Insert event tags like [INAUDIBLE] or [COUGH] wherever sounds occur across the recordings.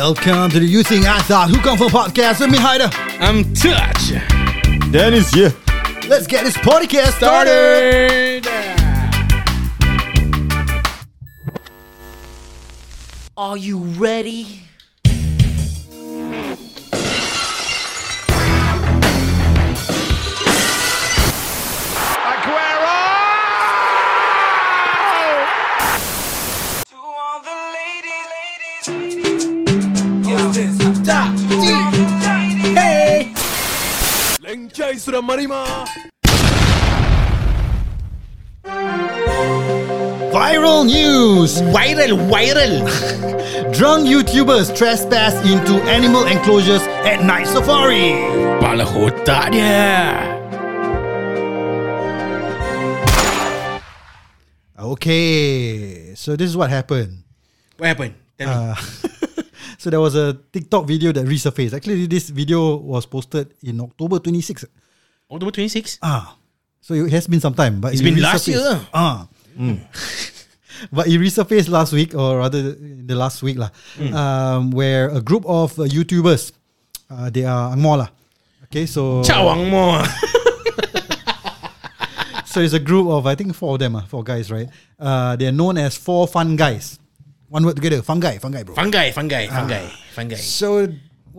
Welcome to the You Think I Thought Who Come From podcast with me, Hyder. I'm touch. Dennis here. Let's get this podcast started. Are you ready? Lengcai sudah marima. Viral news. Viral, viral. [LAUGHS] Drunk YouTubers trespass into animal enclosures at night safari. Kepala otak dia. Okay, so this is what happened. What happened? Tell me. Uh, [LAUGHS] so there was a TikTok video that resurfaced. Actually, this video was posted in October 26. October 26? Ah, so it has been some time, but It's it been last year. Ah, [LAUGHS] but it resurfaced last week, or rather, in the last week lah, um, where a group of uh, YouTubers, uh, they are Angmo lah. Okay, so Cawang mo. [LAUGHS] so it's a group of I think four of them, ah, four guys, right? Uh, they're known as four fun guys. One word together, fun guy, fun guy, bro. Fungi, fungi, fungi, fungi. So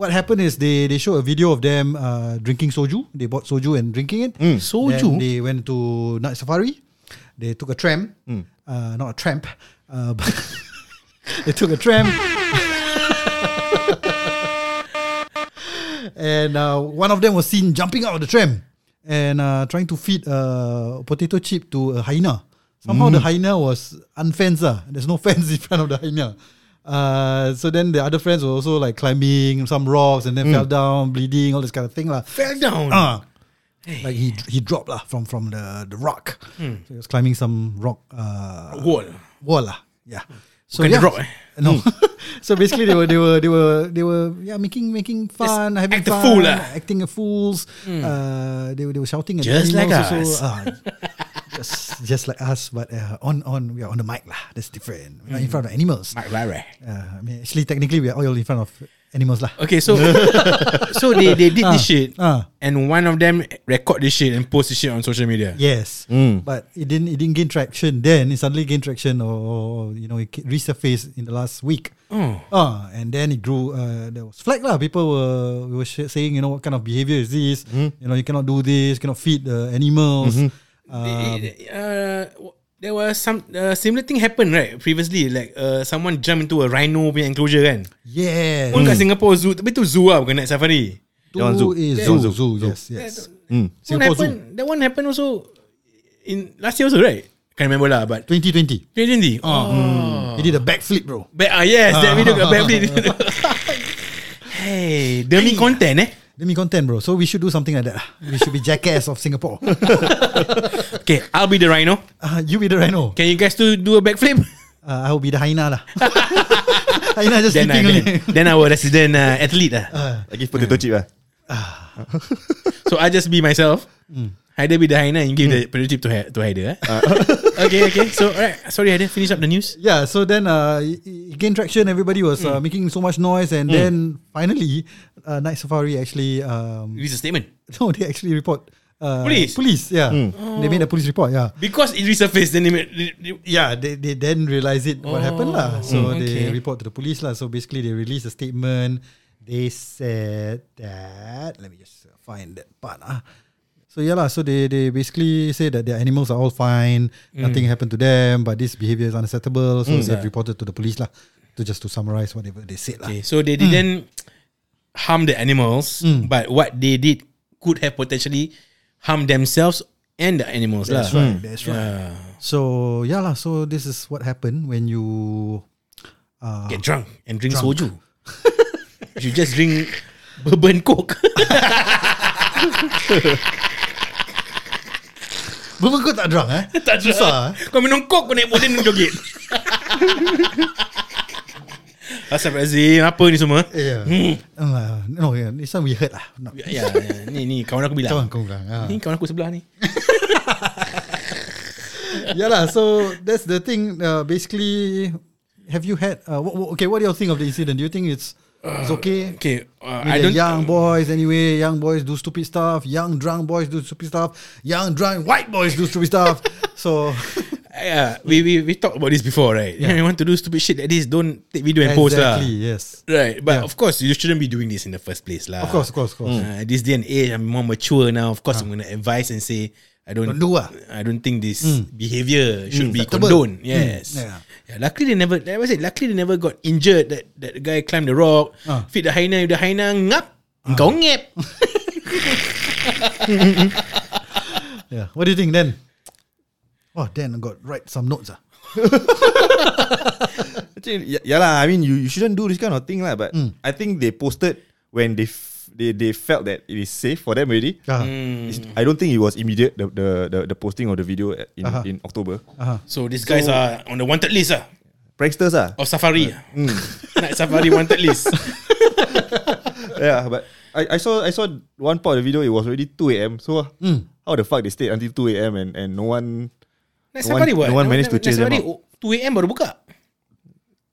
what happened is they they show a video of them uh, drinking soju. They bought soju and drinking it. Then Soju? they went to night safari. They took a tram. Uh, not a tramp. Uh, but [LAUGHS] they took a tram. [LAUGHS] and uh, one of them was seen jumping out of the tram and uh, trying to feed a potato chip to a hyena. Somehow the hyena was unfenced. ah. There's no fence in front of the hyena. Uh, so then the other friends were also like climbing some rocks and then fell down, bleeding, all this kind of thing. lah. Fell down. Ah. Like he he dropped lah from from the the rock. So he was climbing some rock uh, Wall. wall lah. Yeah. So yeah. rock, eh? No. [LAUGHS] so basically they were they were they were they were yeah making making fun, having act a fun, fool lah. acting a fools. Uh, they were they were shouting at Just like us. Also. Ah, just just like us, but uh, on on we are on the mic lah. That's different. We're not in front of animals. Right, right, right. Uh, I mean, actually, technically, we are all in front of animals lah. Okay, so [LAUGHS] so they, they did this shit ah. and one of them record this shit and post this shit on social media. Yes, but it didn't. It didn't gain traction. Then it suddenly gained traction, or, or you know, it ca- resurfaced in the last week. Oh. Ah, and then it grew. Uh, there was flag lah. People were were sh- saying, you know, what kind of behavior is this? You know, you cannot do this. You cannot feed the animals. Um, uh, there was some uh, similar thing happened right? Previously like uh, someone jump into a rhino punya enclosure kan? Yeah. pun kat Singapore zoo tapi tu zoo lah bukan night safari. Two That one zoo. is That zoo, one zoo, zoo. Yes, yes. that Singapore happened that one happened also in last year also right? Can't remember lah but 2020. 2020 oh. He did a backflip, bro. Back, ah yes that video got [LAUGHS] back [LAUGHS] hey demi content eh Demi content, bro. So we should do something like that. We should be [LAUGHS] jackass of Singapore. [LAUGHS] okay I'll be the rhino uh, you be the rhino. can you guys do do a backflip Uh, I will be the hyena lah. [LAUGHS] hyena just then, I, sleeping then, only. then our resident uh, athlete lah Lagi potato chip lah. So I just be myself. Haider be the hyena and give the potato chip to, Ha- to Haider. Eh? [LAUGHS] okay, okay. So, alright. Sorry, Haider. Finish up the news. Yeah, so then uh, it, gained traction. Everybody was uh, making so much noise, and then finally, uh, Night Safari actually um, Release a statement. [LAUGHS] no, they actually report uh, Police? Police, yeah, they made a police report. Yeah, Because it resurfaced, then they made, they- they- yeah, they, they then realized it what happened lah. So Mm, they okay. report to the police lah. So basically, they released a statement. They said that let me just find that part ah. So yeah lah. So they they basically say that their animals are all fine. Mm. Nothing happened to them, but this behavior is unacceptable. So mm. they've reported to the police lah. To just to summarize whatever they said lah. okay. So they didn't harm the animals, mm. but what they did could have potentially harmed themselves and the animals. That's lah. right. That's right. So yeah lah. So this is what happened when you uh, Get drunk and drink Drunk. soju. you just drink bourbon coke. [LAUGHS] Bubur kau tak drunk eh? tak Susah, Susah. Kau minum coke kau naik boden joget. [LAUGHS] Astagfirullahaladzim Apa ni semua Yeah. Uh, no, yeah. This one we heard lah. Not Ya, ya, ni ni kawan aku bilang. kawan kau bilang. Ah. Ni kawan aku sebelah ni. [LAUGHS] yeah lah. So that's the thing. Uh, basically, have you had? Uh, okay, what do you think of the incident? Do you think it's It's okay. Okay, uh, I don't. young boys anyway. Young boys do stupid stuff. Young drunk boys do stupid stuff. Young drunk white boys do stupid stuff. [LAUGHS] So [LAUGHS] Yeah, we we we talked about this before, right? Yeah. You want to do stupid shit like this, don't take video and post lah. exactly yes. Right, but Yeah. of course you shouldn't be doing this in the first place lah. Of course, of course, of course. Uh, this day and age, I'm more mature now. Of course, I'm gonna advise and say I don't, Don't do ah. I don't think this behavior should be Acceptable. condoned. Yes. Yeah. Yeah, luckily they never. Like I said, luckily they never got injured. That that guy climbed the rock, Ah. feed the hyena. The hyena ngap, kau ngep. [LAUGHS] Yeah. What do you think then? Oh, then I got write some notes ah. [LAUGHS] Actually, yeah, yeah lah. I mean, you, you shouldn't do this kind of thing lah. But Hmm. I think they posted when they they they felt that it is safe for them already. Hmm. It's- I don't think it was immediate the the the, the posting of the video in Uh-huh. in October. Uh-huh. So these guys are on the wanted list ah Pranksters ah. of safari. Hmm. [LAUGHS] Night safari wanted list. [LAUGHS] yeah, but I, I saw I saw one part of the video. It was already two a.m. So Hmm. how the fuck they stayed until two a.m. and and no one Night No safari one- what? no one managed to Night chase them safari, out. 2 a.m. baru buka.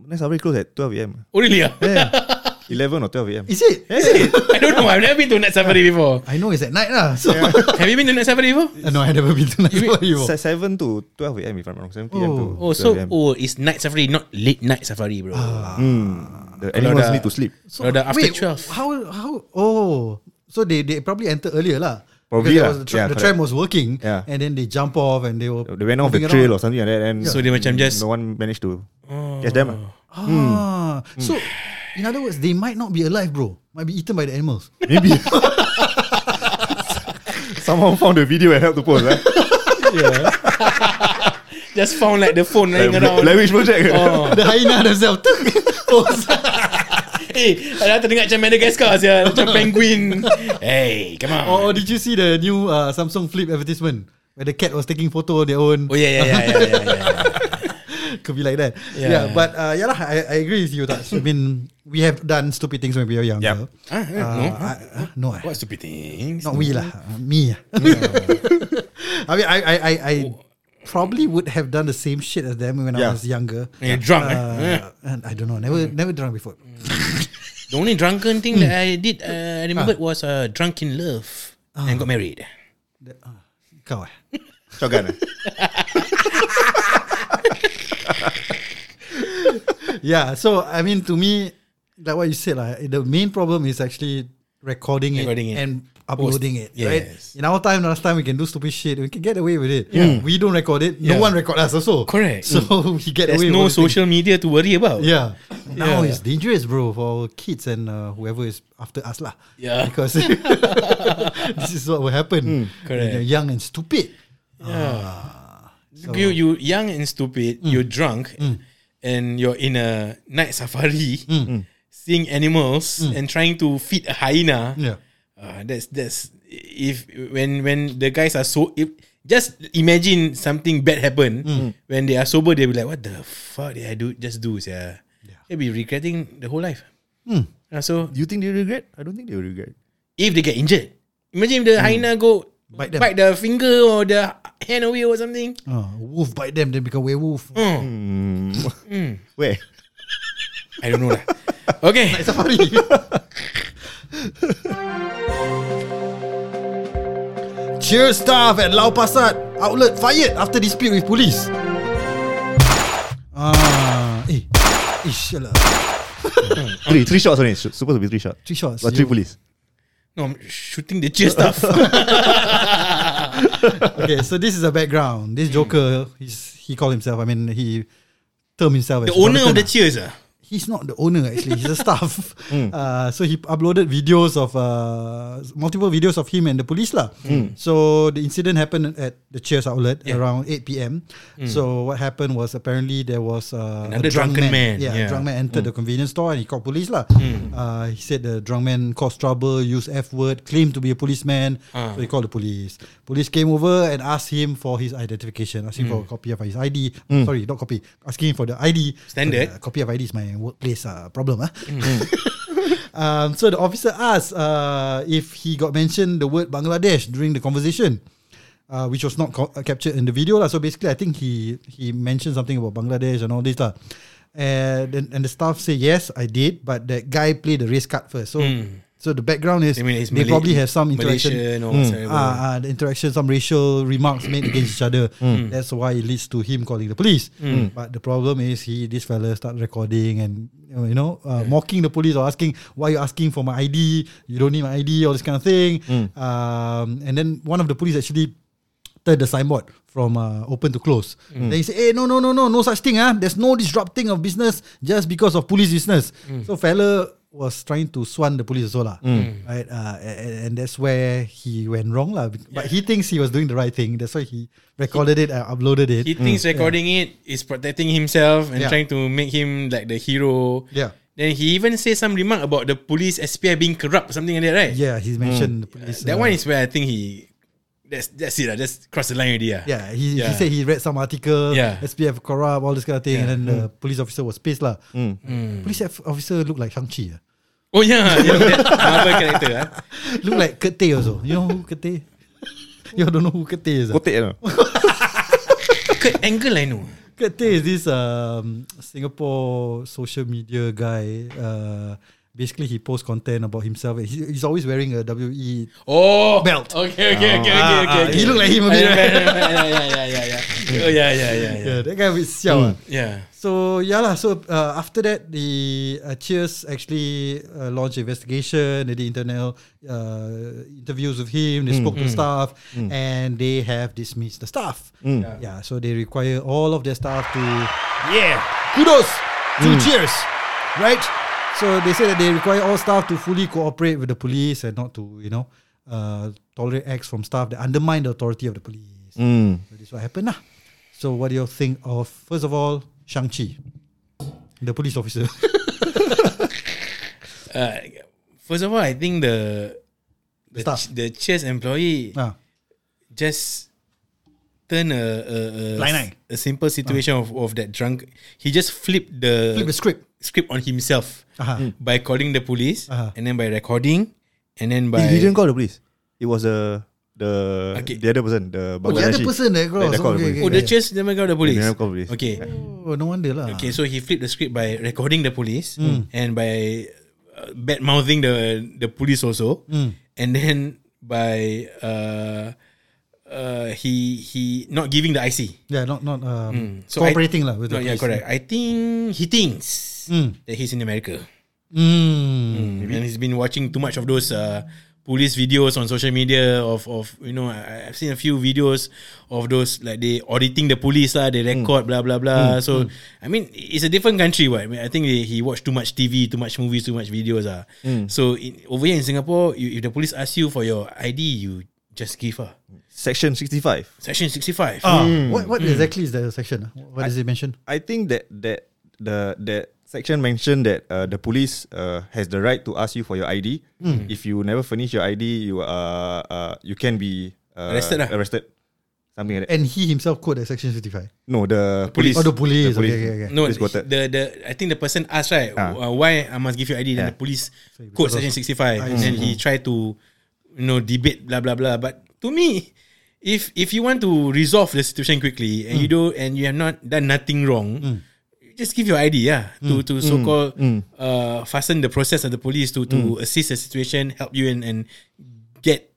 Night Safari closed at twelve a.m. Oh really ah? Yeah, [LAUGHS] eleven or twelve a.m. Is it? [LAUGHS] I don't know. I've never been to night safari before. I know it's at night lah. So [LAUGHS] Have you been to night safari before? Uh, no, I never been to night safari before. Se- Seven to twelve a.m. If I'm wrong, seven p.m. to Oh, so 12 a.m. oh, it's night safari, not late night safari, bro. Hmm. the Kalau animals dah- need to sleep. So, the after wait, 12. How how oh so they they probably entered earlier lah. Probably Because lah. was the, tra- Yeah, the tram was working, Yeah. and then they jump off and they were They went off the trail around. or something like that, and So they macam just- no one managed to catch them. ah. Ah, so in other words, they might not be alive, bro. Might be eaten by the animals. [LAUGHS] Maybe. [LAUGHS] Someone found the video and helped to post. [LAUGHS] eh? Just found like the phone Like, lying around. Witch Project. Oh. the hyena themselves. Post. Eh, ada terdengar macam Madagascar sia, macam penguin. Hey, come on. or, or did you see the new uh, Samsung Flip advertisement where the cat was taking photo of their own? Oh yeah, yeah, yeah, yeah, yeah, yeah. Could be like that. Yeah. Yeah, but uh, yeah, lah, I, I agree with you. That I mean, we have done stupid things when we were younger. Yep. Ah, eh, no. Uh, I, uh, no, I- What stupid things? not we lah, uh, me. [LAUGHS] I mean, I, I, I, I probably would have done the same shit as them when I Yeah. was younger. When you're drunk, eh? Uh, Yeah. and I don't know, never, never drunk before. The only drunken thing that I did, uh, I remember was uh, drunk in love and got married. Kau eh? Shotgun. eh? [LAUGHS] Yeah, so I mean, to me, like what you said, like, the main problem is actually recording, Recording it, it. and uploading it. Right? Yes. In our time, last time we can do stupid shit, we can get away with it. Yeah, We don't record it. Yeah. No one record us also. Correct. So [LAUGHS] we get There's away. no social media to worry about. Yeah. Now Yeah. it's dangerous, bro, for our kids and uh, whoever is after us lah. Yeah. [LAUGHS] Because [LAUGHS] this is what will happen. Hmm, correct. When you're young and stupid. Yeah, You you young and stupid, Mm. you're drunk, and you're in a night safari, Mm. seeing animals and trying to feed a hyena. Yeah. Uh, that's that's if when when the guys are so if just imagine something bad happen Mm. when they are sober they'll be like what the fuck did I do just do yeah they'll be regretting the whole life Mm. Uh, so Do you think they regret? I don't think they will regret. if they get injured imagine if the hyena go Bite them. bite the finger or the hand away or something Oh, wolf bite them, then become werewolf. Hmm. Where? I don't know lah okay [LAUGHS] Safari. Cheers staff at Lau Pasat outlet fired after dispute with police. Ah, eh, ish lah. [LAUGHS] Three, three shots only. It's supposed to be three shots. Three shots. But three You- police. no I'm shooting the cheer stuff [LAUGHS] [LAUGHS] okay, so this is a background. This Joker, he's he called himself. I mean, he termed himself the owner of the cheers ah he's not the owner actually. He's a [LAUGHS] staff. Uh, so he uploaded videos of uh, multiple videos of him and the police lah. So the incident happened at the cheers outlet Yeah. around 8 p.m so what happened was apparently there was uh, Another a drunk drunken man, yeah, yeah. a drunk man entered the convenience store and he called police lah. Uh, he said the drunk man caused trouble used f word claimed to be a policeman. Ah. so he called the police. Police came over and asked him for his identification asking for a copy of his ID sorry not copy. Asking for the ID Standard. uh, copy of ID is my workplace uh, problem. Ah. [LAUGHS] um, so the officer asked uh, if he got mentioned the word Bangladesh during the conversation, uh, which was not co- captured in the video. lah. So basically, I think he he mentioned something about Bangladesh and all this. lah. And and the staff say yes, I did, but that guy played the race card first. So so the background is I mean, it's they Malay- probably have some interaction. Malaysian or whatsoever. Ah, ah, the interaction, some racial remarks made against each other. Hmm. That's why it leads to him calling the police. But the problem is he, this fella, start recording and you know uh, mocking the police or asking why you asking for my ID? You don't need my ID, all this kind of thing. Um, and then one of the police actually turned the signboard from uh, open to close. Then he said, "Hey, no, no, no, no, no such thing. Ah, there's no disrupting of business just because of police business." So fella was trying to swan the police also lah, right? Uh, and, and that's where he went wrong lah. But he thinks he was doing the right thing. That's why he recorded it and uploaded it. He thinks recording it is protecting himself and Yeah. trying to make him like the hero. Yeah. Then he even say some remark about the police SPI being corrupt, something like that, right? yeah, he mentioned the police. That uh, one is where I think he that's that's it. lah. Just cross the line already. ah. Yeah, he, Yeah. he said he read some article, Yeah. SPF corrupt, all this kind of thing, and then the police officer was pissed lah. Mm. Police of- officer looked like Shang-Chi. ah. Oh yeah, [LAUGHS] you know that Marvel character. ah. [LAUGHS] Look like Kete also. You know who Kete? you don't know who Kete is? ah? Kotek no? [LAUGHS] Kurt Angle I know. Kete is this um, Singapore social media guy. Uh, basically, he posts content about himself. He, he's always wearing a WE. Oh Belt. Okay, okay, okay, okay, Ah, okay, ah, okay. he look like him a bit, Yeah, right? yeah, yeah, yeah, yeah, yeah, yeah. Oh [LAUGHS] yeah, yeah, yeah, yeah. Yeah, that guy with siao. ah. Yeah. So yeah lah. So uh, after that, the uh, Cheers actually uh, launched investigation. They did internal uh, interviews with him. They spoke to staff, and they have dismissed the staff. Yeah. So they require all of their staff to yeah kudos to Cheers, right? So they say that they require all staff to fully cooperate with the police and not to you know uh, tolerate acts from staff that undermine the authority of the police. Mm. So this is what happened lah. So what do you think of first of all Shang-Chi, the police officer? [LAUGHS] Uh, first of all, I think the the, ch- the Cheers employee ah, just turn a a, a, a simple situation of, of that drunk. He just flipped the, flip the script. script on himself Aha. by calling the police Uh-huh. and then by recording and then by He didn't call the police. It was the the Okay. the other person, the Oh, the other Bangladeshi. person that cross. They call the Okay, police. oh okay, the Cheers never called the police. They never call police. Okay. Oh, no wonder lah. Okay, so he flipped the script by recording the police Hmm. and by uh, bad mouthing the the police also, Hmm. and then by uh, uh, he he not giving the IC. yeah, not not um, Mm. So cooperating I, lah with no, the yeah, correct. I think he thinks Mm. that he's in America, Mm. Mm. and he's been watching too much of those uh, police videos on social media of of you know I, I've seen a few videos of those like they auditing the police lah, they record blah blah blah. so I mean it's a different country. What I, mean, I think they, he watched too much TV, too much movies, too much videos ah. So in, over here in Singapore, you, if the police ask you for your ID, you just give her Section 65. section sixty five. Ah, What what exactly is the section? What does it mention? I think that that the that section mentioned that uh, the police uh, has the right to ask you for your ID. If you never finish your ID, you uh, uh you can be uh, Arrested lah. Arrested. Something like that. And he himself quote at section 55. No, the police. Oh, the police. Okay, okay, okay. No, Police quoted. the the I think the person asked right Ah. uh, why I must give you ID. Then the police because quote section sixty five, I and then he tried to you know debate blah blah blah. But to me, if if you want to resolve the situation quickly and you do and you have not done nothing wrong. you Just give your ID, yeah, to to so called uh, fasten the process of the police to to assist the situation, help you and and get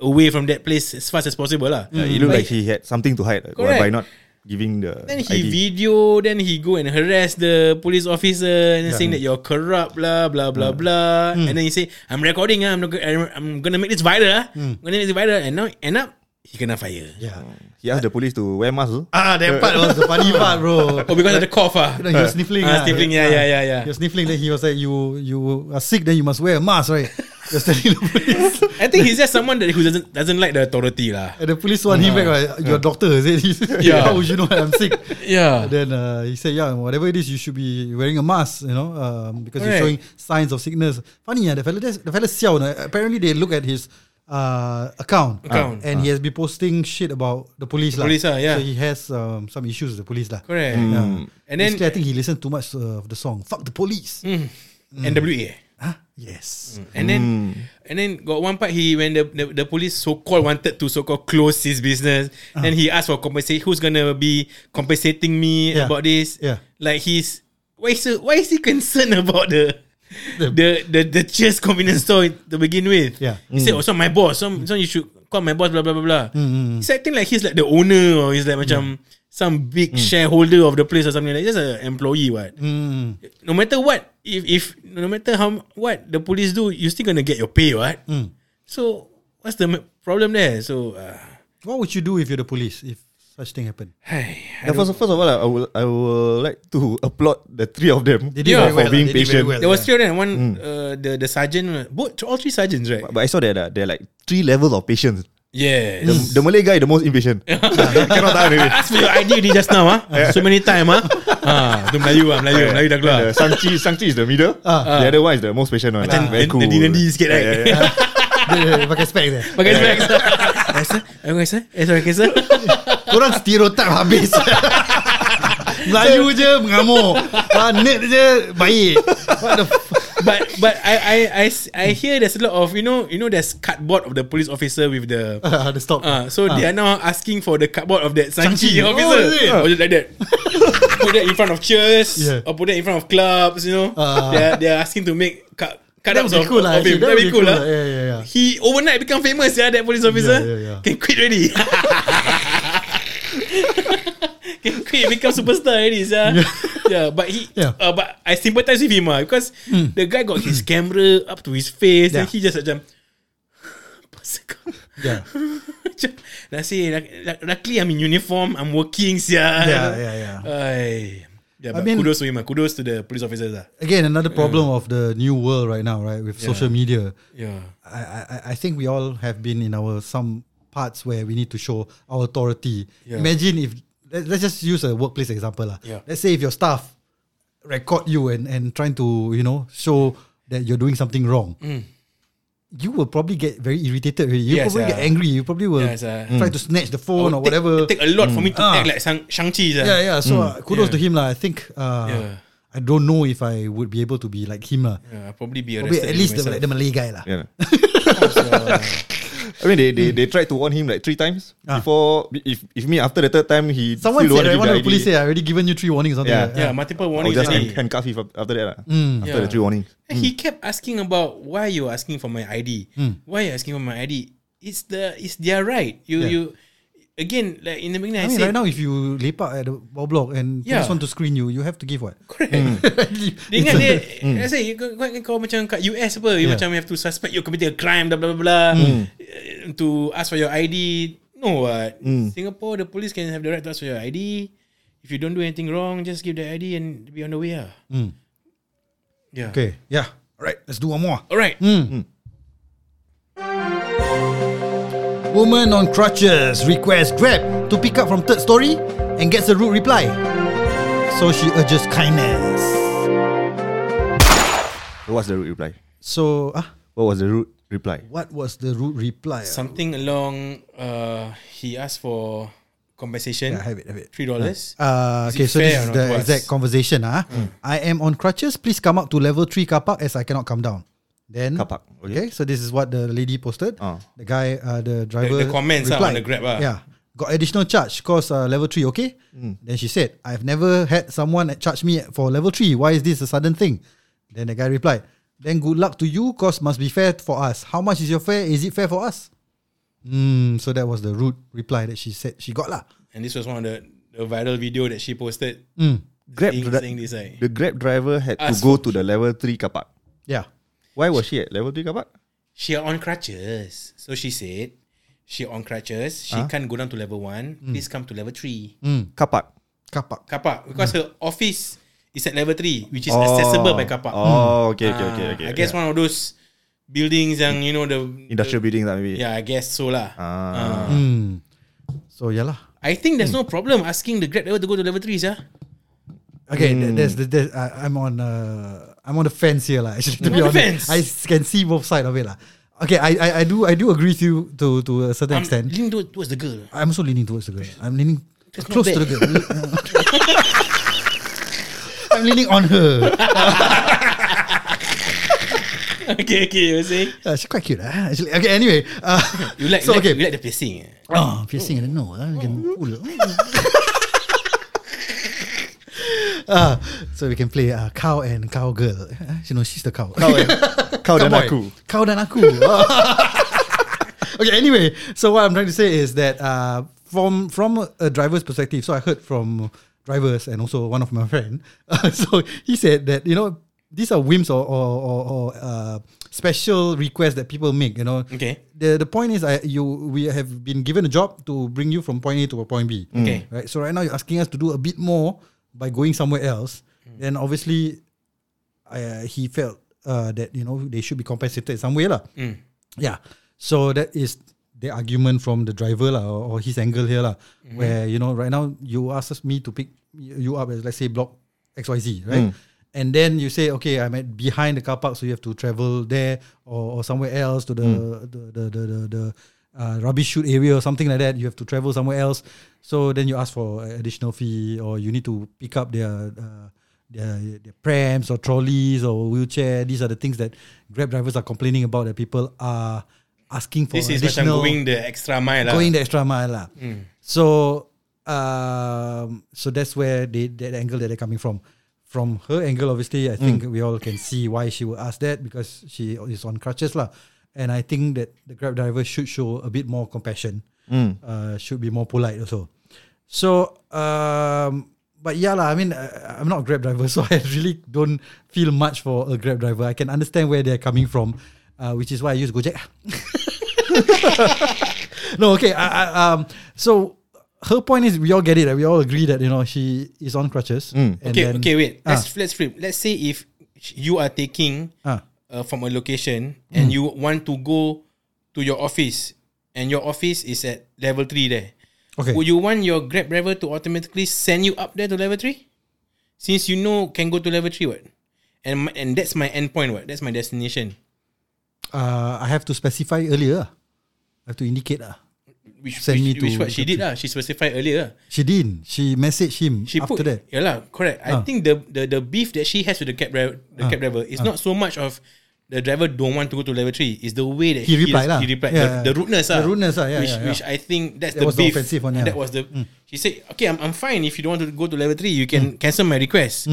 away from that place as fast as possible, lah. Uh, it looked like he had something to hide uh, Correct. by not giving the Then he ID. video, then he go and harass the police officer and then saying that you're corrupt, blah blah blah blah. And then he say, "I'm recording, ah, I'm not, I'm I'm gonna make this viral, ah. I'm gonna make this viral." And now end up he kena fire. Yeah. He asked the police to wear mask. Ah, that part was the funny part, bro. Oh, because of the cough, ah. You know, he was sniffling. Ah, ah. sniffling, yeah, yeah, yeah, yeah. He was sniffling. Then he was like, "You, you are sick. Then you must wear a mask, right?" He was telling the police. [LAUGHS] I think he's just someone that who doesn't doesn't like the authority, lah. And the police want him back. Right? You're a doctor, is it? [LAUGHS] Yeah. How would you know I'm sick? [LAUGHS] Yeah. Then uh, he said, "Yeah, whatever it is, you should be wearing a mask, you know, um, because you're Correct. showing signs of sickness." Funny, yeah, the fella, the fella siao. no? Apparently, they look at his uh, account, Account. and he has been posting shit about the police, The lah. police, ah, yeah. So he has um, some issues with the police, lah. Correct. Yeah. And then Basically, I think he listened too much uh, of the song. Fuck the police. Mm. NWA. Huh? Yes. And then and then got one part he when the the, the police so called wanted to so called close his business, then he asked for compensate. Who's gonna be compensating me Yeah. about this? Yeah. Like he's why is he, why is he concerned [LAUGHS] about the the the the Cheers convenience store to begin with? Yeah. He said, "Oh, so my boss, some so you should call my boss." Blah blah blah blah. Mm, mm, mm. He's acting like he's like the owner or he's like macam some big shareholder of the place or something like that. Just an employee, what? Mm. No matter what, if if no matter how what the police do, you still gonna get your pay, what? So what's the problem there? So. Uh, What would you do if you're the police if such thing happened? hey, Yeah, first, first of all, I will I will like to applaud the three of them They did Yeah. for well. being They did very patient. well, There was yeah. three of them. One, uh, the the sergeant, uh, both all three sergeants, right? But I saw that uh, there are like three levels of patience. Yes. The, the Malay guy the most impatient. [LAUGHS] [LAUGHS] Cannot tahan already. Ask for your ID ni just now, ah. So many time, ah. Ah, tu Melayu ah, Melayu, Melayu dah keluar. The Sangchi, Sangchi is the middle. the other one is the most patient one. Macam Very cool. nadi-nadi sikit, right? Yeah, yeah, yeah. [LAUGHS] Dia pakai spek dia. Pakai specs. Eh, sir? Eh, okay, sir? Eh, sorry, sir? Korang stereotype habis. Melayu je mengamuk. Planet je baik. What the f- But but I I I I hear there's a lot of you know you know there's cardboard of the police officer with the Ah, the stop. Uh, so they are now asking for the cardboard of that Sanchi. Oh, officer. it? Or just like that. put that in front of chairs Yeah. or put that in front of clubs, you know. Ah. they, are, they are asking to make cut That would be of, cool lah, of him. That would be cool cool lah. lah. Yeah, yeah, yeah. He overnight become famous, yeah, that police officer. yeah, yeah. Can quit already. [LAUGHS] Can quit, become superstar already, yeah. [LAUGHS] yeah, but he, Yeah. uh, but I sympathize with him, ah, because the guy got his camera up to his face, and Yeah. he just macam, [SIGHS] Pasal kau Yeah. [LAUGHS] macam Dah say luck- luck- Luckily I'm in uniform I'm working sia Yeah, yeah, yeah. Ay. Yeah, I mean- kudos to him ah. Kudos to the police officers lah. Again, another problem of the new world right now, right? With social media. Yeah. I, I, I think we all have been in our some parts where we need to show our authority. Yeah. Imagine if let, let's just use a workplace example. lah. Yeah. Let's say if your staff record you and, and trying to, you know, show that you're doing something wrong. You will probably get very irritated. already. You Yes, probably ah. get angry. You probably will Yes, ah. try to snatch the phone or Take- whatever. It take a lot for me to Ah. act like Shang- Shang-Chi sia. yeah, yeah. So uh, kudos Yeah. to him lah. I think uh, Yeah. I don't know if I would be able to be like him lah. Yeah, I'll probably be Probably arrested at least the, like the Malay guy lah. Yeah. [LAUGHS] I mean, they, they, they tried to warn him like three times Ah. before. If if me after the third time he Someone still said, one of the police said, I already given you three warnings something. Yeah. like Yeah, that. multiple I'll warnings just already. hand, handcuff him after that. lah. Mm. After the Yeah. three warnings. And He kept asking about why you asking for my ID. Why you asking for my ID? It's the it's their right. You Yeah. you again like in the beginning I, I mean, said right now, if you lepak at the bawah block and Yeah. police want to screen you, you have to give what? Correct. [LAUGHS] Dia ingat dia [LAUGHS] Let's say kau, kau, kau macam kat US apa You Yeah. macam you have to suspect You committed a crime Blah blah blah blah uh, To ask for your ID No what Singapore the police can have the right To ask for your ID If you don't do anything wrong Just give the ID And be on the way lah Mm. Yeah Okay, yeah. Alright, let's do one more. Alright Mm. Woman on crutches requests Grab to pick up from third story and gets a rude reply. So she urges kindness. So what's the rude reply? So, ah, What was the rude reply? what was the rude reply? Something along uh, He asked for Compensation Yeah, have it, have it. Three dollars Uh, okay, so this is the not to us? exact conversation. Ah, I am on crutches. Please come up to level three car park as I cannot come down. Then, Car park, okay. Okay, so this is what the lady posted. Ah. The guy, uh, the driver, the comments ah, on the Grab ah. Yeah, got additional charge cause uh, level three. Okay. Then she said, "I've never had someone charge me for level three. Why is this a sudden thing?" Then the guy replied, "Then good luck to you, cause must be fair for us. How much is your fare? Is it fair for us?" Hmm. So that was the rude reply that she said she got lah. And this was one of the, the viral video That she posted Hmm. Grab saying, dri- saying this like, The Grab driver had to go to the level three car park. Yeah. Why was she at level three car park? She on crutches. So she said, she on crutches. She Huh? can't go down to level one. Hmm. Please come to level three. Car park. Car park. Car park. Because her office is at level three, which is Oh. accessible by car park. Oh, okay, okay, Ah, okay, okay. I guess one of those buildings yang, you know, the... Industrial the, building lah maybe. Yeah, I guess so lah. Ah. Hmm. So yeah lah. I think there's no problem asking the Grab driver to go to level three, yeah. Okay, th- there's, there's, uh, I'm on uh, I'm on the fence here lah. Actually, [LAUGHS] to be On the honest, fence? I can see both sides of it lah. Okay, I, I I do I do agree with you to to a certain I'm extent. leaning towards the girl. I'm also leaning towards the girl. I'm leaning That's close to the girl. [LAUGHS] I'm leaning on her. [LAUGHS] okay, okay, you were saying? Uh, she's quite cute, ah. Actually, okay. Anyway, uh, You like, so you like, okay. you like the piercing. eh? Oh, piercing in the nose. ah, can pull. Uh, so we can play uh, cow and cowgirl. You [LAUGHS] know, she's the cow. Kau, eh? kau dan aku. Kau dan aku. okay, anyway, so what I'm trying to say is that uh, from from a driver's perspective, so I heard from drivers and also one of my friend. Uh, [LAUGHS] so he said that you know these are whims or or, or, or uh, special requests that people make. You know, Okay. The the point is, I you we have been given a job to bring you from point A to point B. Okay. Right. So right now you're asking us to do a bit more by going somewhere else. Mm. Then obviously, uh, he felt uh, that you know they should be compensated some way lah. Mm. Yeah. So that is the argument from the driver lah, or, or his angle here lah, mm-hmm. where you know right now you ask me to pick you up as let's say block X Y Z, right? Mm. And then you say, okay, I'm at behind the car park, so you have to travel there or, or somewhere else to the the the the, the, the uh, rubbish shoot area or something like that. You have to travel somewhere else. So then you ask for additional fee, or you need to pick up their uh, their, their prams or trolleys or wheelchair. These are the things that Grab drivers are complaining about that people are asking for This is additional going the extra mile going the extra mile lah. So um, so that's where they that angle that they're coming from. From her angle, obviously, I think we all can see why she would ask that because she is on crutches lah. And I think that the Grab driver should show a bit more compassion. Uh, should be more polite also. So um, but yeah lah. I mean, I, I'm not a Grab driver, [LAUGHS] so I really don't feel much for a Grab driver. I can understand where they're coming from, uh, which is why I use Gojek. [LAUGHS] no, okay. I, I, um, so her point is, we all get it. right? We all agree that you know she is on crutches. and Okay, then- okay, wait. Ah, Let's let's flip. Let's say if you are taking ah, uh, from a location Hmm. and you want to go to your office and your office is at level 3 there. Okay. Would you want your Grab driver to automatically send you up there to level 3? Since you know can go to level 3 what? And my, and that's my endpoint what? That's my destination. uh, I have to specify earlier. I have to indicate. lah. Which, Send which, me which to what she did lah. She specified earlier. She didn't. She messaged him She after put that. Yeah lah, correct. I Ah. think the, the the beef that she has with the cab driver, the Ah. cab driver, is not so much of the driver don't want to go to level three. is the way that He replied lah. He replied Yeah, the, the yeah. rudeness The rudeness lah, yeah, which yeah, yeah. which I think that's That the was the beef. offensive one, And yeah. That was the. She said, "Okay, I'm I'm fine if you don't want to go to level three. You can cancel my request."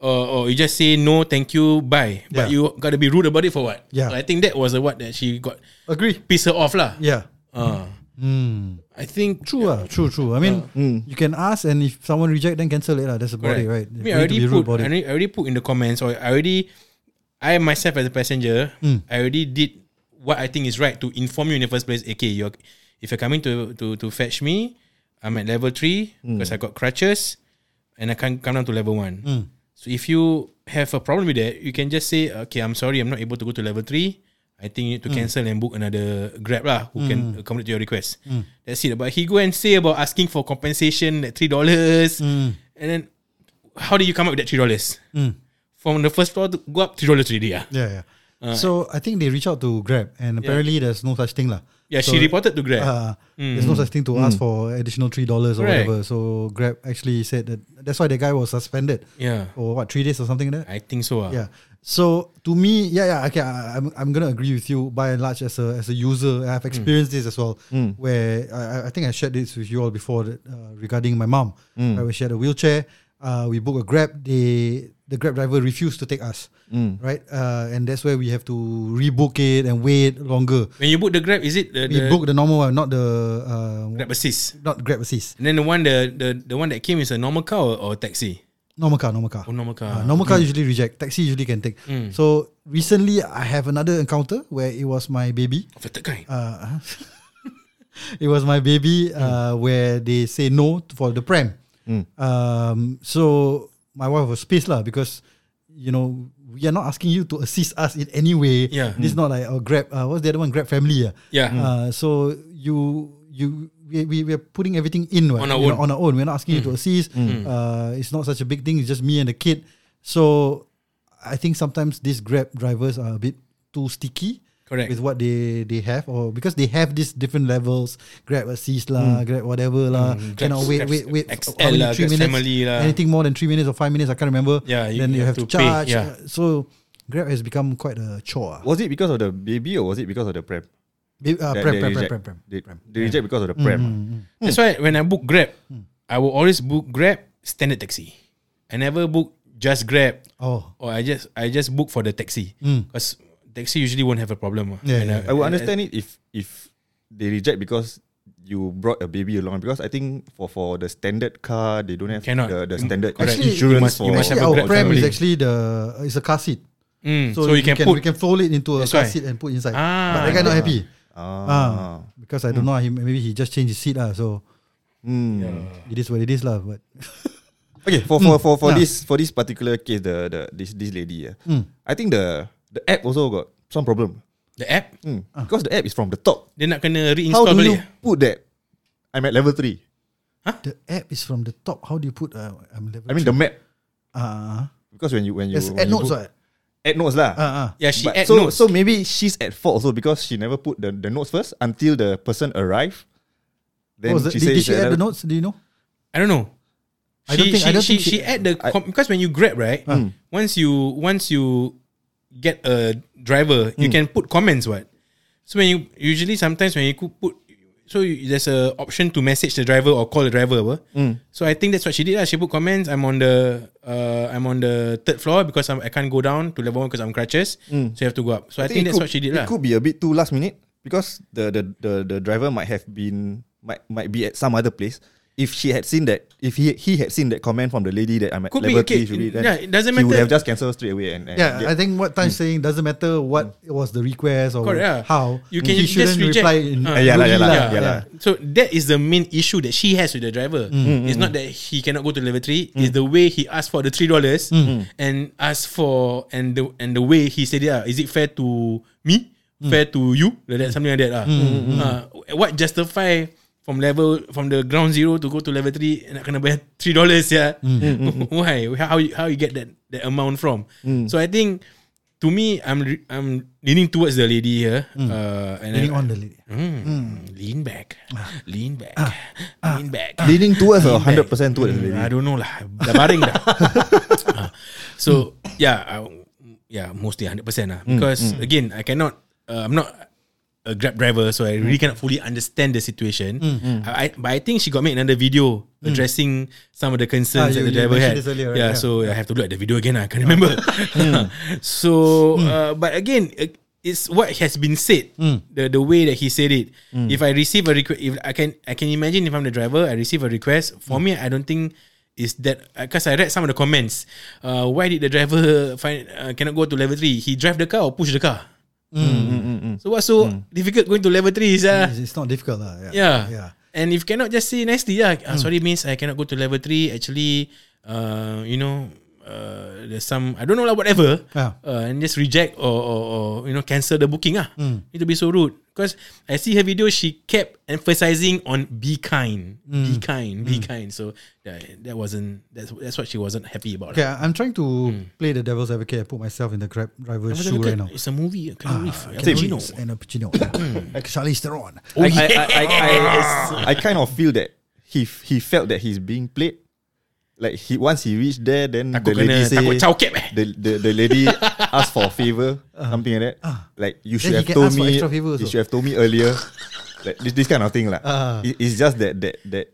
Or, or you just say no, thank you, bye. But Yeah. you gotta be rude about it for what? Yeah. So I think that was the what that she got Agree. piss her off lah. Yeah. Uh, Hmm. I think True ah, true, true. I mean, you can ask, and if someone reject, then cancel it lah. That's about Correct. it, right? I mean, I need to already be rude put, about I it. already, I already put in the comments, or I already, I myself as a passenger, Hmm. I already did what I think is right to inform you in the first place. Okay, you're, if you're coming to to to fetch me, I'm at level three Hmm. because I got crutches, and I can't come down to level one. Hmm. So if you have a problem with that, you can just say, okay, I'm sorry, I'm not able to go to level three. I think you need to Hmm. cancel and book another Grab lah who can accommodate your request. That's it. But he go and say about asking for compensation at three dollars, Hmm. and then how did you come up with that three dollars? From the first floor to go up three dollars already. Yeah, Yeah, yeah. so I think they reach out to Grab, and apparently there's no such thing lah. yeah. So, she reported to Grab. Uh, There's no such thing to ask for additional three dollars or Correct. whatever. So Grab actually said that that's why the guy was suspended yeah, for what three days or something like that. I think so. ah. Yeah. So to me, yeah, yeah, okay, I, I'm I'm gonna agree with you by and large as a as a user. I've experienced this as well, where I, I- I think I shared this with you all before that, uh, regarding my mom. Right, when she had a wheelchair, uh, we booked a Grab. They the Grab driver refused to take us, right? Uh, and that's where we have to rebook it and wait longer. When you book the Grab, is it the, We the booked the normal one, not the uh, Grab Assist? not Grab Assist. And then the one the, the the one that came is a normal car or, or taxi? Normal car, normal car. Oh, normal car. Uh, normal car usually reject. Taxi usually can take. So recently, I have another encounter where it was my baby. Of a third kind. Uh, [LAUGHS] it was my baby uh, where they say no for the pram. Um, so my wife was pissed lah because you know we are not asking you to assist us in any way. Yeah. this is not like a Grab. Uh, what's the other one? Grab family. Uh. Yeah. Uh, so you you we we we are putting everything in right? On our You know, own. on our own. We're not asking you to assist. Uh, it's not such a big thing. It's just me and the kid. So I think sometimes these Grab drivers are a bit too sticky. Correct. With what they they have, or because they have these different levels, Grab assist lah, Grab whatever lah, Mm, cannot wait, wait, wait. XL how many, lah, three minutes, family lah. anything more than three minutes or five minutes, I can't remember. Yeah, you- then you, you have, have to, to pay, charge. yeah. Uh, so Grab has become quite a chore. Was it because of the baby or was it because of the prep? Ba- uh, That prem, they prem, prem, reject? prem, prem. They, they reject because of the prep. Mm, That's why when I book Grab, I will always book Grab standard taxi. I never book just Grab Oh. or I just I just book for the taxi because taxi usually won't have a problem. ah. Yeah, And yeah, I would understand it if if they reject because you brought a baby along because I think for for the standard car they don't have Cannot. the, the Mm, standard. Actually, insurance you must- for you must have Actually, a our Grab pram is actually the it's a car seat. Mm, So, so, you can, put we can fold it into a car why. seat and put inside. Ah. but that guy not happy. Ah. Ah, because I don't know. He maybe he just changed his seat lah. So Hmm. it is what it is lah. But Okay, for for for, for Yeah. this for this particular case, the the this this lady, yeah, Mm. I think the the app also got some problem. the app Hmm. Because the app is from the top. dia nak kena How reinstall do you balik. put that? I'm at level three. the app is from the top. How do you put? Uh, I'm level. I mean the map Ah, because when you when you yes, when add you notes. book- What? add notes lah. Ah, ah. Yeah, she But add so notes. so maybe she's at fault also because she never put the, the notes first until the person arrived. Then What was that? she Did, said did she at add the notes? Do you know? I don't know. I don't She- think- I don't she, think she she- add the I- com- because when you grab right, Hmm. once you once you get a driver, you Hmm. can put comments. What? So when you usually sometimes when you could put so you, there's a option to message the driver or call the driver. Hmm. So I think that's what she did. lah. She put comments. I'm on the uh, I'm on the third floor because I'm, I can't go down to level one because I'm crutches. So you have to go up. So I, think, it that's could- what she did. It lah. could be a bit too last minute because the the, the, the driver might have been might might be at some other place. If she had seen that, if he he had seen that comment from the lady that I'm at Could be, level okay. three, should be, then Yeah, it doesn't he would matter. have just cancelled straight away and, and Yeah, get- I think what Tan's mm. saying doesn't matter what mm. was the request or Correct, yeah. how. You can he just shouldn't reject. reply in. Uh, uh, yeah, lah, rudely yeah, lah, lah, yeah, lah. So that is the main issue that she has with the driver. Mm. mm it's not that he cannot go to level three. It's the way he asked for the three dollars Mm. and asked for and the and the way he said, yeah, is it fair to me? Mm. Fair to you? Like that, something like that. lah. Uh, what justify from level from the ground zero to go to level three nak kena bayar three dollars yeah? Mm. [LAUGHS] Why? How you, how you get that that amount from? So I think to me, I'm I'm leaning towards the lady here. Uh, and Mm. Leaning I- on the lady. Mm, Lean back. Lean back. lean back. leaning towards or Lean hundred back. percent towards the Mm, lady. I don't know lah. Dah baring dah. [LAUGHS] Ah, so yeah, I, yeah, mostly 100% lah. Because again, I cannot. Uh, I'm not a grab driver, so I really cannot fully understand the situation. I, I, but I think she got made another video addressing some of the concerns Ah, that the driver had. earlier, right? yeah, Yeah. so I have to look at the video again. I can't remember. [LAUGHS] [LAUGHS] so, uh, but again. Uh, it's what has been said. The the way that he said it. If I receive a request, if I can I can imagine if I'm the driver, I receive a request. For me, I don't think is that because I read some of the comments. Uh, why did the driver find uh, cannot go to level three? He drive the car or push the car. So what's so difficult going to level three? Is uh, It's, it's not difficult lah. Yeah. yeah. Yeah. And if cannot just say nicely, yeah. Uh, sorry, miss, I cannot go to level three. Actually, uh, you know, uh, there's some I don't know lah, whatever. Yeah. Uh, and just reject or, or, or you know cancel the booking ah. Need to be so rude because I see her video. She kept emphasizing on be kind, be kind, be kind. So that, that wasn't that's that's what she wasn't happy about. Okay, I'm trying to play the devil's advocate. I put myself in the grab driver's shoe right now. It's a movie. Keanu Reeves, Al Pacino. Reeves and a Pacino. like Charlize Theron. Oh, I, I, I, yes. I, I, [LAUGHS] I kind of feel that he he felt that he's being played. Like he once he reached there, then Takut the lady kena say takut chow cap eh. the, the the lady [LAUGHS] asked for a favor, something like that. Like you should have told ask me. You also. should have told me earlier. [LAUGHS] like this, this kind of thing, like. Ah. It- it's just that that that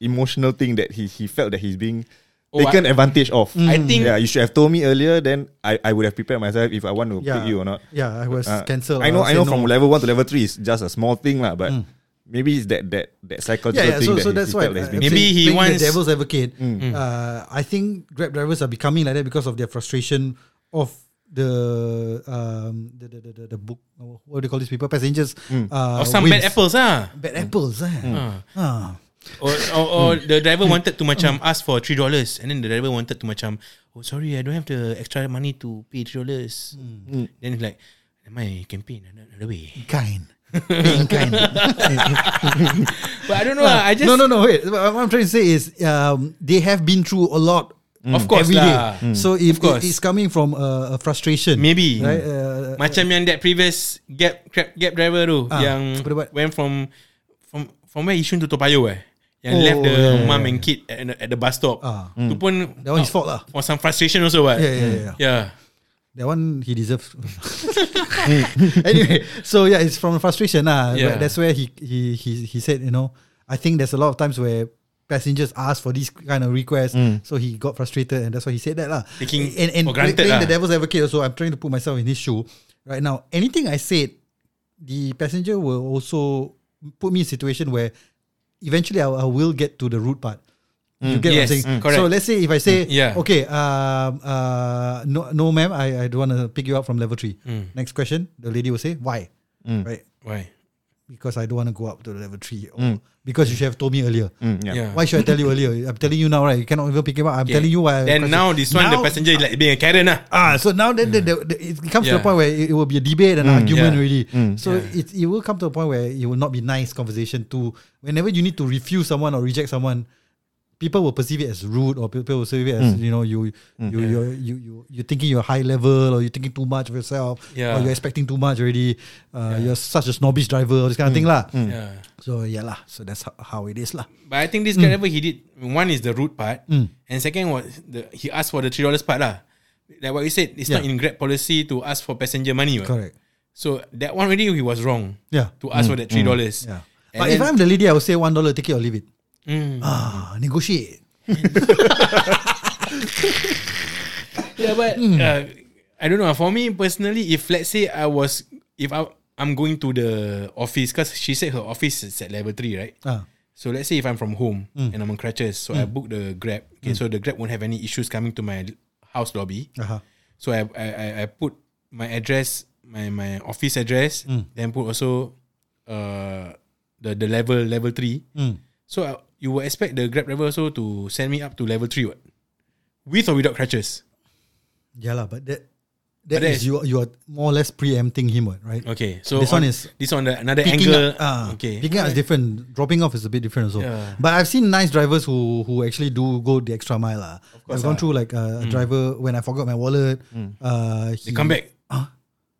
emotional thing that he he felt that he's being Oh, taken advantage of. I think- yeah, you should have told me earlier. Then I, I would have prepared myself if I want to Yeah. pick you or not. Yeah, I was Uh, cancelled. I know, I know. no. From level one to level three is just a small thing, lah. But maybe it's that that that psychological yeah, yeah. thing So, that so that's why felt that he's uh, Maybe he wants- the devil's advocate. Uh, I think Grab drivers are becoming like that because of their frustration of the um the the the, the, the book. What do you call these people? Passengers. Uh, Or some wins. bad apples ah. Bad apples. Eh? Ah. Or, or, or the driver wanted to macam ask for three dollars, and then the driver wanted to macam, oh sorry, I don't have the extra money to pay three dollars. Then he's like, am I can pay another another way? Kind. Being kind. [LAUGHS] But I don't know. lah, I just no, no, no. Wait. What I'm trying to say is, um, they have been through a lot. Of course every day. lah. So if Of course. it is coming from a, a frustration, Maybe. right? Uh, Macam yang that previous Gap Grab, Gap driver tu Ah, yang went from from from where Yishun to Toa Payoh eh. Yang Oh, left the yeah, yeah, mum yeah. and kid at, at the bus stop. Ah. Tu pun that one his fault lah. for some frustration also what. Yeah, yeah, yeah, yeah. Yeah. That one he deserves. [LAUGHS] [LAUGHS] anyway, so yeah, it's from frustration lah. Yeah. That's where he he he he said, you know, I think there's a lot of times where passengers ask for these kind of requests. So he got frustrated, and that's why he said that lah. Taking and, and playing lah. the devil's advocate. Also, I'm trying to put myself in his shoe right now. Anything I said, the passenger will also put me in a situation where eventually I, I will get to the root part. You get Yes, what I'm saying? mm, correct. So let's say if I say, yeah. okay, um, uh, no, no, ma'am, I, I don't want to pick you up from level three. Next question, the lady will say, why? Right? Why? Because I don't want to go up to level three. Or because you should have told me earlier. Mm, yeah. Yeah. Why should I tell you earlier? I'm telling you now, right? You cannot even pick him up. I'm Okay. telling you why. Then now this one, the passenger is like being a Karen lah. Ah, so now then the, the, the, it comes to a point where it, it will be a debate and argument yeah. already. So Yeah. it, it will come to a point where it will not be nice conversation too. Whenever you need to refuse someone or reject someone, people will perceive it as rude or people will perceive it as mm. you know you mm. you you you you you're thinking you're high level or you're thinking too much of yourself Yeah. or you're expecting too much already. Uh, You're such a snobbish driver, this kind of mm. thing lah. Yeah. So yeah lah. So that's how, how it is lah. But I think this guy whatever he did, one is the root part, Mm. and second was the he asked for the three dollars part lah. Like what you said, it's not in Grab policy to ask for passenger money. what. Correct. So that one already he was wrong Yeah. to ask for that three dollars. Yeah. And but if I'm the lady, I would say one dollar, take it or leave it. Mm. Ah, negotiate. [LAUGHS] Yeah, but Hmm. uh, I don't know. For me personally, if let's say I was, if I, I'm going to the office, because she said her office is at level three, right? Ah. So let's say if I'm from home Hmm. and I'm on crutches, so I book the Grab. Okay, so the Grab won't have any issues coming to my house lobby. Uh-huh. So I I, I, I put my address, my my office address, Hmm. then put also uh the the level level three. Mm. So uh, you would expect the Grab driver also to send me up to level three, what? With or without crutches? Yeah lah, but that But that that is is- you you are more or less preempting him, what, right? Okay, so This one on- is this on the another Picking angle. up, ah, okay, picking up is different. Dropping off is a bit different also. Yeah. But I've seen nice drivers who who actually do go the extra mile lah. I've gone ah. through like uh, a driver when I forgot my wallet. Uh, They he- come back. Ah,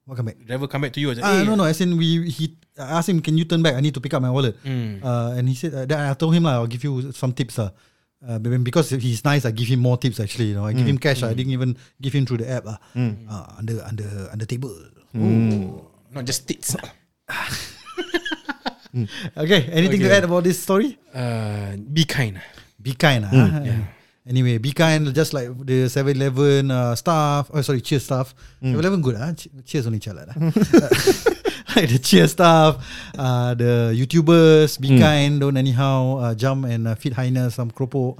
what come back? Driver come back to you. say, Ah, "Hey, no, no. As in, we he I asked him, can you turn back? I need to pick up my wallet. Mm. Uh, and he said, uh, then I told him, like, I'll give you some tips. Uh. Uh, then because he's nice, I give him more tips. Actually, you know, I give him cash. I didn't even give him through the app. Uh. Uh, under under under table. Not just tits. [LAUGHS] Okay. Anything to Okay. add about this story? Uh, be kind. Be kind. Uh. Anyway, be kind. Just like the 7-Eleven uh, staff. Oh, sorry, Cheers staff. 7-Eleven good. Uh. Cheers only chalat. Uh. [LAUGHS] like the Cheers staff, uh, the YouTubers. Be kind. Don't anyhow uh, jump and uh, feed Haina some keropok.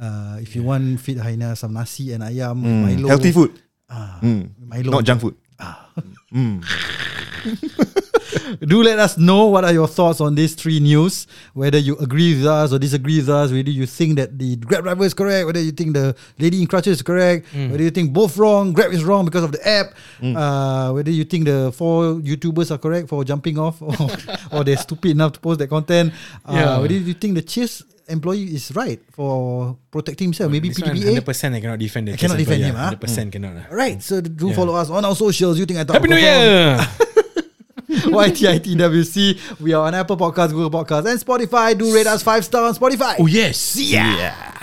Uh, if you want, feed Haina some nasi and ayam, Milo. Healthy food. Ah, Mm. Milo. Not junk food. [LAUGHS] [LAUGHS] Do let us know what are your thoughts on these three news. Whether you agree with us or disagree with us. Whether you think that the Grab driver is correct. Whether you think the lady in crutches is correct. Whether you think both wrong. Grab is wrong because of the app. Uh, whether you think the four YouTubers are correct for jumping off [LAUGHS] or, or they're stupid enough to post that content. Uh, Yeah. Whether you think the Cheers employee is right for protecting himself. Maybe This PDPA. 100% I cannot defend the I cannot defend him, ah. 100% cannot. Right, so do Yeah. follow us on our socials. You think I thought Happy New Year! [LAUGHS] [LAUGHS] YTITWC. We are on Apple Podcasts, Google Podcasts, and Spotify. Do rate us five star on Spotify. oh yes! yeah.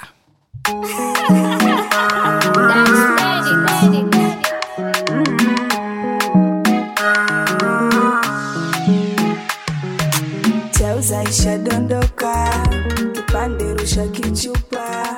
Chauza isha dondoka, kipande rusha kichupa